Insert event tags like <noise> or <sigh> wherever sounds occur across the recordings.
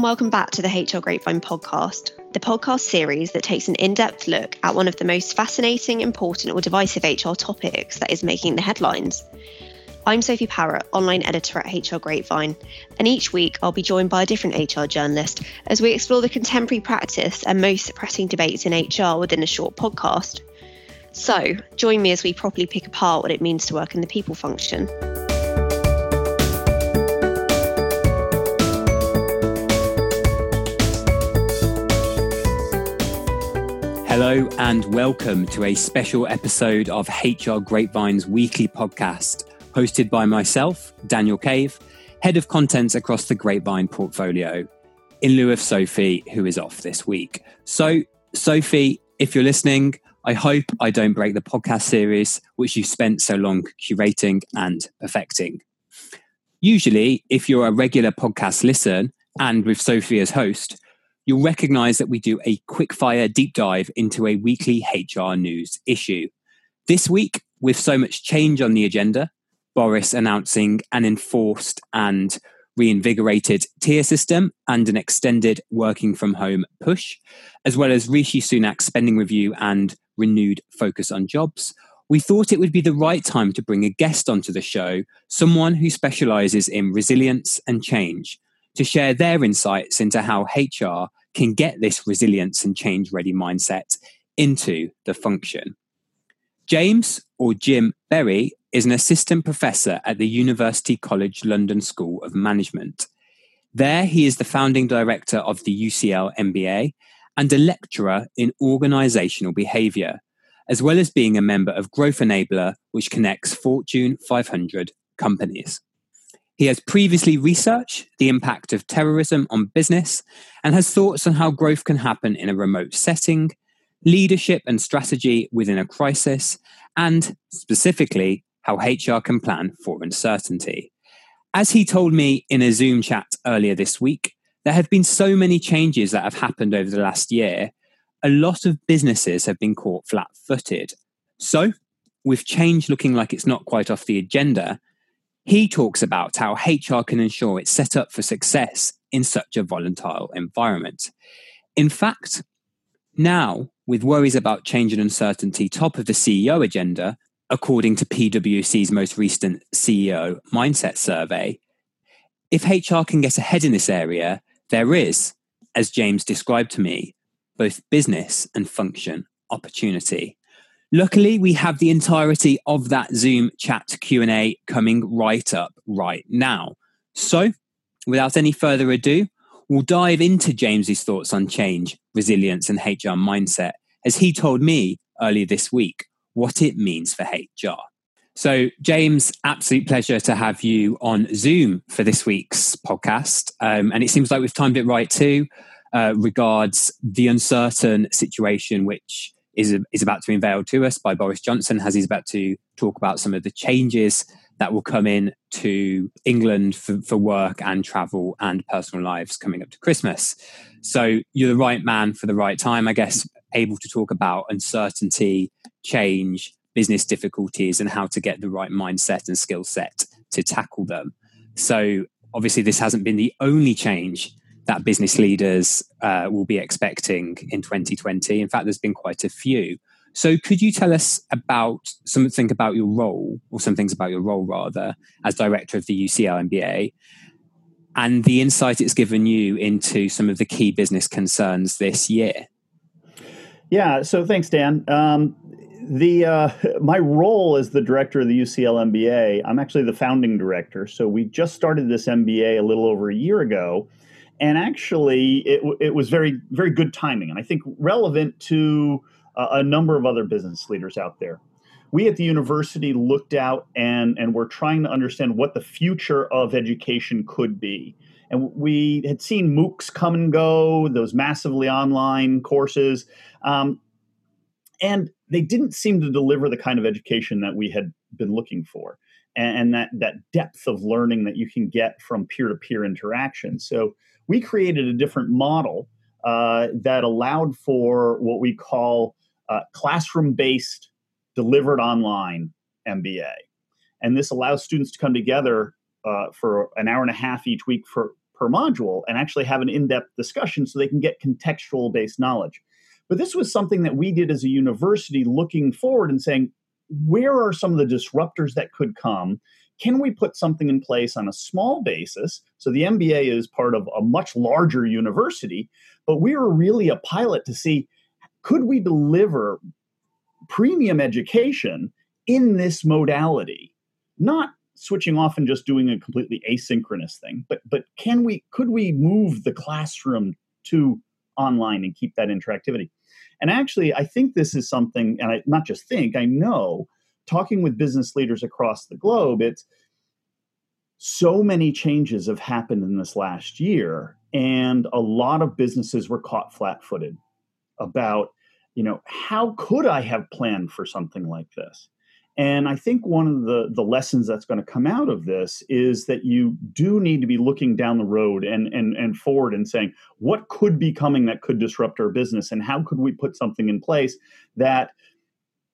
and welcome back to the HR Grapevine podcast, the podcast series that takes an in depth look at one of the most fascinating, important, or divisive HR topics that is making the headlines. I'm Sophie Parrott, online editor at HR Grapevine, and each week I'll be joined by a different HR journalist as we explore the contemporary practice and most pressing debates in HR within a short podcast. So, join me as we properly pick apart what it means to work in the people function. Hello, and welcome to a special episode of HR Grapevine's weekly podcast, hosted by myself, Daniel Cave, head of content across the Grapevine portfolio, in lieu of Sophie, who is off this week. So, Sophie, if you're listening, I hope I don't break the podcast series, which you've spent so long curating and perfecting. Usually, if you're a regular podcast listen and with Sophie as host, you'll recognize that we do a quickfire deep dive into a weekly HR news issue. This week, with so much change on the agenda, Boris announcing an enforced and reinvigorated tier system and an extended working from home push, as well as Rishi Sunak's spending review and renewed focus on jobs, we thought it would be the right time to bring a guest onto the show, someone who specializes in resilience and change, to share their insights into how HR can get this resilience and change ready mindset into the function. James, or Jim Berry, is an assistant professor at the University College London School of Management. There, he is the founding director of the UCL MBA and a lecturer in organizational behavior, as well as being a member of Growth Enabler, which connects Fortune 500 companies. He has previously researched the impact of terrorism on business and has thoughts on how growth can happen in a remote setting, leadership and strategy within a crisis, and specifically, how HR can plan for uncertainty. As he told me in a Zoom chat earlier this week, there have been so many changes that have happened over the last year. A lot of businesses have been caught flat footed. So, with change looking like it's not quite off the agenda, he talks about how HR can ensure it's set up for success in such a volatile environment. In fact, now, with worries about change and uncertainty top of the CEO agenda, according to PwC's most recent CEO Mindset Survey, if HR can get ahead in this area, there is, as James described to me, both business and function opportunity. Luckily, we have the entirety of that Zoom chat Q&A coming right up right now. So, without any further ado, we'll dive into James's thoughts on change, resilience and HR mindset as he told me earlier this week what it means for HR. So, James, absolute pleasure to have you on Zoom for this week's podcast. Um, and it seems like we've timed it right too, uh, regards the uncertain situation which is, is about to be unveiled to us by Boris Johnson as he's about to talk about some of the changes that will come in to England for, for work and travel and personal lives coming up to Christmas. So you're the right man for the right time, I guess, able to talk about uncertainty, change, business difficulties, and how to get the right mindset and skill set to tackle them. So obviously, this hasn't been the only change that business leaders uh, will be expecting in 2020. In fact, there's been quite a few. So, could you tell us about something about your role, or some things about your role rather, as director of the UCL MBA, and the insight it's given you into some of the key business concerns this year? Yeah. So, thanks, Dan. Um, the uh, <laughs> my role as the director of the UCL MBA, I'm actually the founding director. So we just started this MBA a little over a year ago, and actually it, it was very very good timing and i think relevant to a number of other business leaders out there. We at the university looked out and and were trying to understand what the future of education could be. And we had seen moocs come and go those massively online courses um, and they didn't seem to deliver the kind of education that we had been looking for and, that that depth of learning that you can get from peer-to-peer interaction so we created a different model uh, that allowed for what we call uh, classroom based delivered online MBA. And this allows students to come together uh, for an hour and a half each week for per module and actually have an in-depth discussion so they can get contextual based knowledge but this was something that we did as a university looking forward and saying where are some of the disruptors that could come? Can we put something in place on a small basis? So the mba is part of a much larger university but we were really a pilot to see could we deliver premium education in this modality? Not switching off and just doing a completely asynchronous thing but but can we could we move the classroom to online and keep that interactivity and actually i think this is something and i not just think i know talking with business leaders across the globe it's so many changes have happened in this last year and a lot of businesses were caught flat-footed about you know how could i have planned for something like this and I think one of the, the lessons that's going to come out of this is that you do need to be looking down the road and, and, and forward and saying, what could be coming that could disrupt our business? And how could we put something in place that,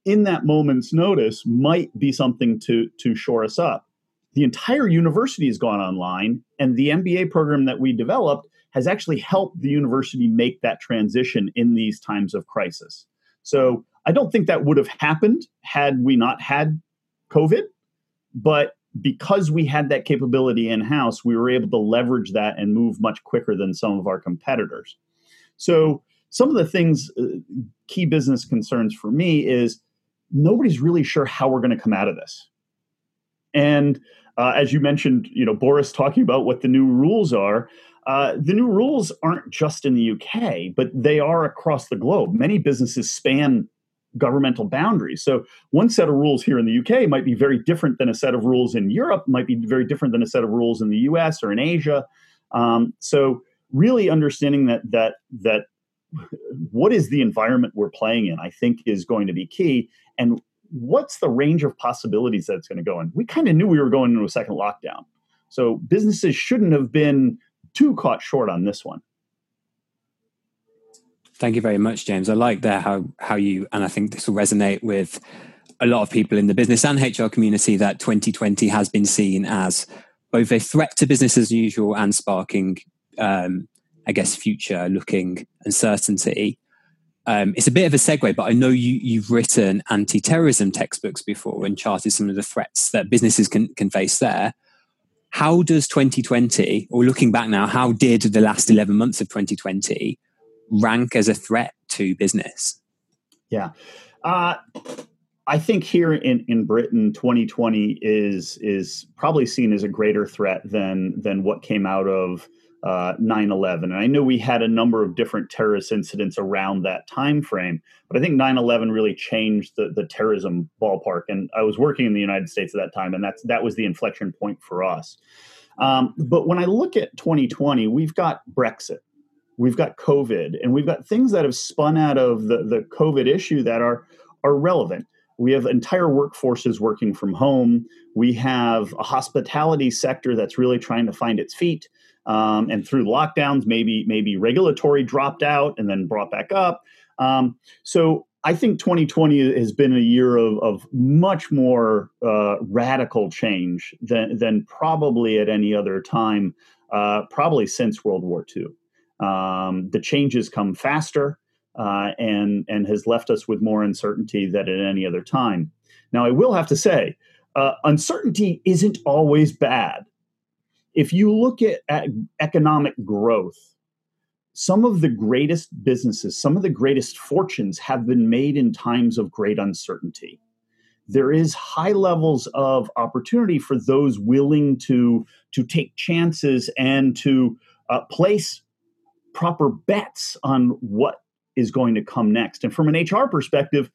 in that moment's notice, might be something to, to shore us up? The entire university has gone online, and the MBA program that we developed has actually helped the university make that transition in these times of crisis. So I don't think that would have happened had we not had COVID, but because we had that capability in house, we were able to leverage that and move much quicker than some of our competitors. So, some of the things, uh, key business concerns for me is nobody's really sure how we're going to come out of this. And uh, as you mentioned, you know, Boris talking about what the new rules are. Uh, the new rules aren't just in the UK, but they are across the globe. Many businesses span governmental boundaries. So one set of rules here in the UK might be very different than a set of rules in Europe, might be very different than a set of rules in the US or in Asia. Um, so really understanding that that that what is the environment we're playing in, I think is going to be key. And what's the range of possibilities that it's going to go in? We kind of knew we were going into a second lockdown. So businesses shouldn't have been too caught short on this one. Thank you very much, James. I like that how how you and I think this will resonate with a lot of people in the business and HR community that 2020 has been seen as both a threat to business as usual and sparking, um, I guess, future looking uncertainty. Um, it's a bit of a segue, but I know you, you've written anti-terrorism textbooks before and charted some of the threats that businesses can, can face there. How does 2020, or looking back now, how did the last 11 months of 2020 rank as a threat to business? Yeah. Uh, I think here in, in Britain, 2020 is is probably seen as a greater threat than than what came out of uh, 9/11. And I know we had a number of different terrorist incidents around that time frame, but I think 9/11 really changed the, the terrorism ballpark. And I was working in the United States at that time, and that's that was the inflection point for us. Um, but when I look at 2020, we've got Brexit, we've got COVID, and we've got things that have spun out of the, the COVID issue that are are relevant. We have entire workforces working from home. We have a hospitality sector that's really trying to find its feet. Um, and through lockdowns, maybe maybe regulatory dropped out and then brought back up. Um, so I think 2020 has been a year of, of much more uh, radical change than than probably at any other time, uh, probably since World War II. Um, the changes come faster uh, and and has left us with more uncertainty than at any other time. Now, I will have to say, uh, uncertainty isn't always bad. If you look at, at economic growth, some of the greatest businesses, some of the greatest fortunes have been made in times of great uncertainty. There is high levels of opportunity for those willing to, to take chances and to uh, place proper bets on what is going to come next. And from an HR perspective,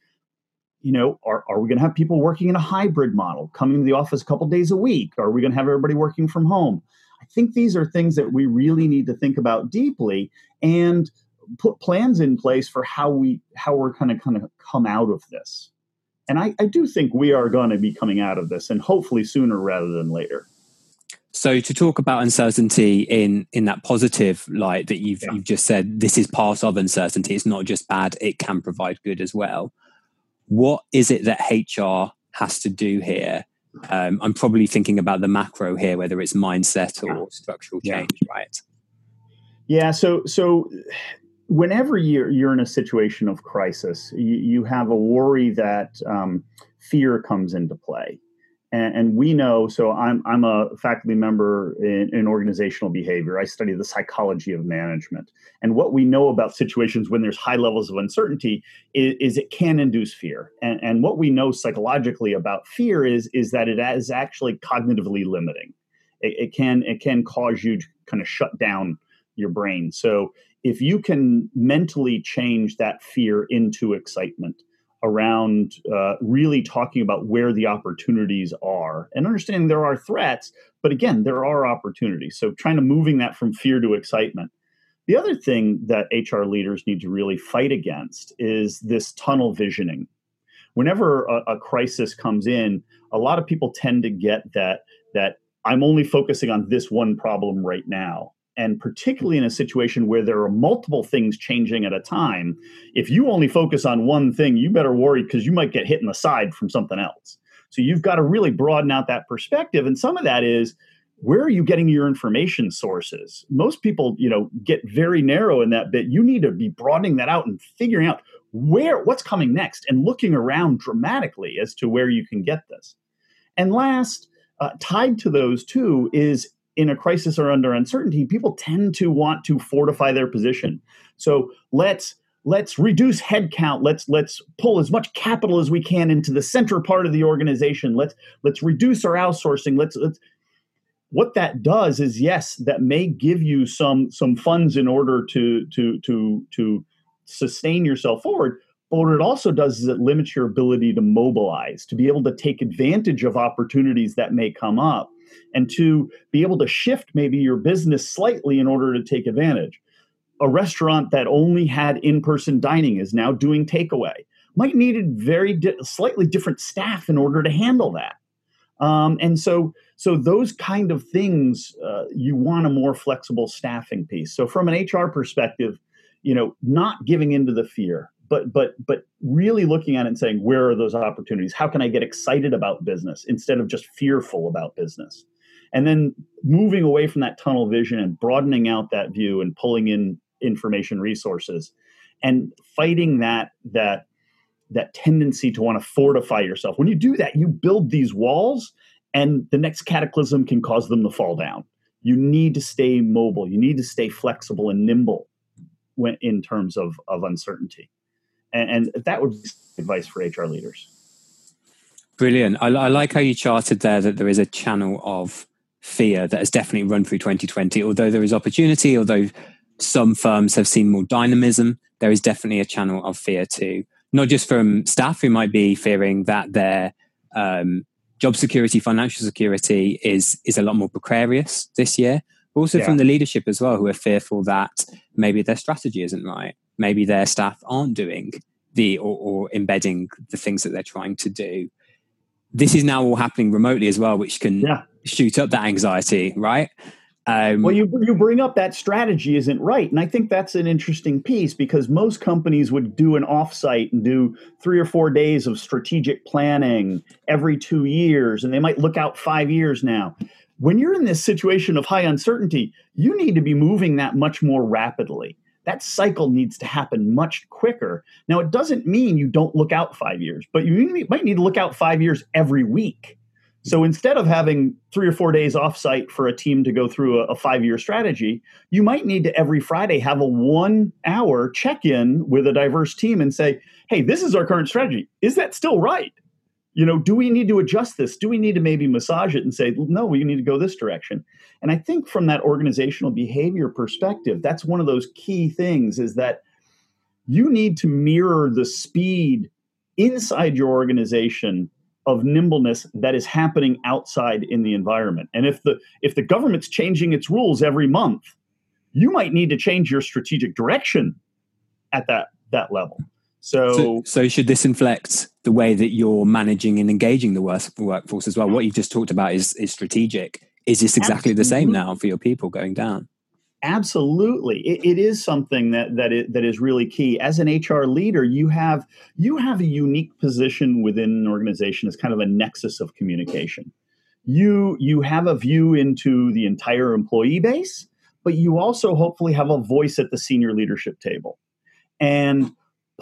you know, are, are we going to have people working in a hybrid model, coming to the office a couple days a week? Are we going to have everybody working from home? I think these are things that we really need to think about deeply and put plans in place for how we how we're kind of kind of come out of this. And I, I do think we are going to be coming out of this, and hopefully sooner rather than later. So to talk about uncertainty in in that positive light that you've yeah. you've just said, this is part of uncertainty. It's not just bad; it can provide good as well. What is it that HR has to do here Um, I'm probably thinking about the macro here, whether it's mindset or structural change, yeah. right? Yeah. So, so whenever you're you're in a situation of crisis, you, you have a worry that um, fear comes into play and, and, we know so i'm, I'm a faculty member in, in, organizational behavior. I study the psychology of management. And what we know about situations when there's high levels of uncertainty is, is it can induce fear. And, and what we know psychologically about fear is is that it is actually cognitively limiting. It, it can it can cause you to kind of shut down your brain. So if you can mentally change that fear into excitement around uh, really talking about where the opportunities are and understanding there are threats, but again, there are opportunities. So trying to moving that from fear to excitement. The other thing that HR leaders need to really fight against is this tunnel visioning. Whenever a, a crisis comes in, a lot of people tend to get that that I'm only focusing on this one problem right now and particularly in a situation where there are multiple things changing at a time if you only focus on one thing you better worry because you might get hit in the side from something else. So you've got to really broaden out that perspective and some of that is where are you getting your information sources? Most people you know get very narrow in that bit. You need to be broadening that out and figuring out where what's coming next and looking around dramatically as to where you can get this. And last uh, tied to those two is in a crisis or under uncertainty, people tend to want to fortify their position. So let's let's reduce headcount. Let's let's pull as much capital as we can into the center part of the organization. Let's let's reduce our outsourcing. Let's let's what that does is yes, that may give you some some funds in order to to to to sustain yourself forward. But what it also does is it limits your ability to mobilize, to be able to take advantage of opportunities that may come up and to be able to shift maybe your business slightly in order to take advantage. A restaurant that only had in person dining is now doing takeaway. Might needed very di- slightly different staff in order to handle that. Um, and so, so those kind of things, uh, you want a more flexible staffing piece. So, from an HR perspective, you know, not giving into the fear, but but but really looking at it and saying where are those opportunities? How can i get excited about business instead of just fearful about business? And then moving away from that tunnel vision and broadening out that view and pulling in information resources and fighting that that that tendency to want to fortify yourself. When you do that you build these walls and the next cataclysm can cause them to fall down. You need to stay mobile. You need to stay flexible and nimble when in terms of of uncertainty and, and that would be advice for HR leaders. Brilliant. I, I, like how you charted there that there is a channel of fear that has definitely run through 2020. Although there is opportunity, although some firms have seen more dynamism, there is definitely a channel of fear too. Not just from staff who might be fearing that their um, job security, financial security is is a lot more precarious this year, but also yeah. from the leadership as well, who are fearful that maybe their strategy isn't right maybe their staff aren't doing the or, or embedding the things that they're trying to do. This is now all happening remotely as well, which can yeah. shoot up that anxiety, right? Um, well, you you bring up that strategy isn't right, and I think that's an interesting piece because most companies would do an offsite and do three or four days of strategic planning every two years, and they might look out five years now. When you're in this situation of high uncertainty, you need to be moving that much more rapidly that cycle needs to happen much quicker. Now, it doesn't mean you don't look out five years, but you might need to look out five years every week. So instead of having three or four days offsite for a team to go through a, a five year strategy, you might need to every Friday have a one hour check in with a diverse team and say, hey, this is our current strategy. Is that still right? You know do we need to adjust this? Do we need to maybe massage it and say no we need to go this direction? And i think from that organizational behavior perspective that's one of those key things is that you need to mirror the speed inside your organization of nimbleness that is happening outside in the environment. And if the if the government's changing its rules every month you might need to change your strategic direction at that that level so, so, so, should this inflect the way that you're managing and engaging the work, workforce as well? What you've just talked about is is strategic. Is this exactly Absolutely. the same now for your people going down? Absolutely, it, it is something that that is, that is really key. As an HR leader, you have you have a unique position within an organization as kind of a nexus of communication. You you have a view into the entire employee base, but you also hopefully have a voice at the senior leadership table. And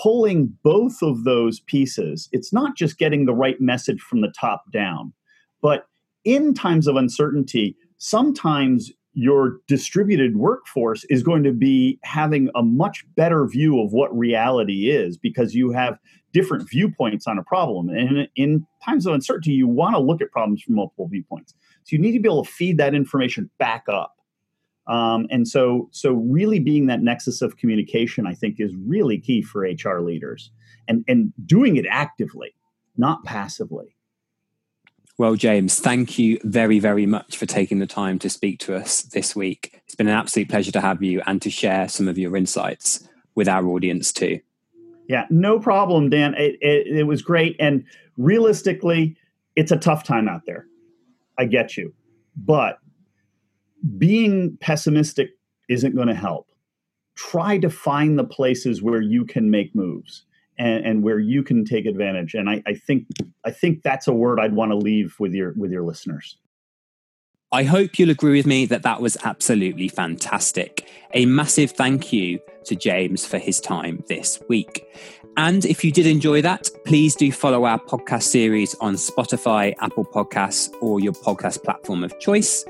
pulling both of those pieces, it's not just getting the right message from the top down, but in times of uncertainty, sometimes your distributed workforce is going to be having a much better view of what reality is because you have different viewpoints on a problem. And in times of uncertainty, you want to look at problems from multiple viewpoints. So you need to be able to feed that information back up. Um, and so, so really being that nexus of communication, I think, is really key for HR leaders, and and doing it actively, not passively. Well, James, thank you very, very much for taking the time to speak to us this week. It's been an absolute pleasure to have you and to share some of your insights with our audience too. Yeah, no problem, Dan. It, it, it was great. And realistically, it's a tough time out there. I get you. But being pessimistic isn't going to help. Try to find the places where you can make moves and, and where you can take advantage. And I, I think I think that's a word I'd want to leave with your with your listeners. I hope you'll agree with me that that was absolutely fantastic. A massive thank you to James for his time this week. And if you did enjoy that, please do follow our podcast series on Spotify, Apple Podcasts, or your podcast platform of choice.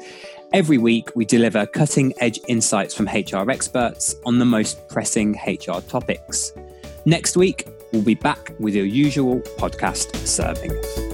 Every week, we deliver cutting edge insights from HR experts on the most pressing HR topics. Next week, we'll be back with your usual podcast serving.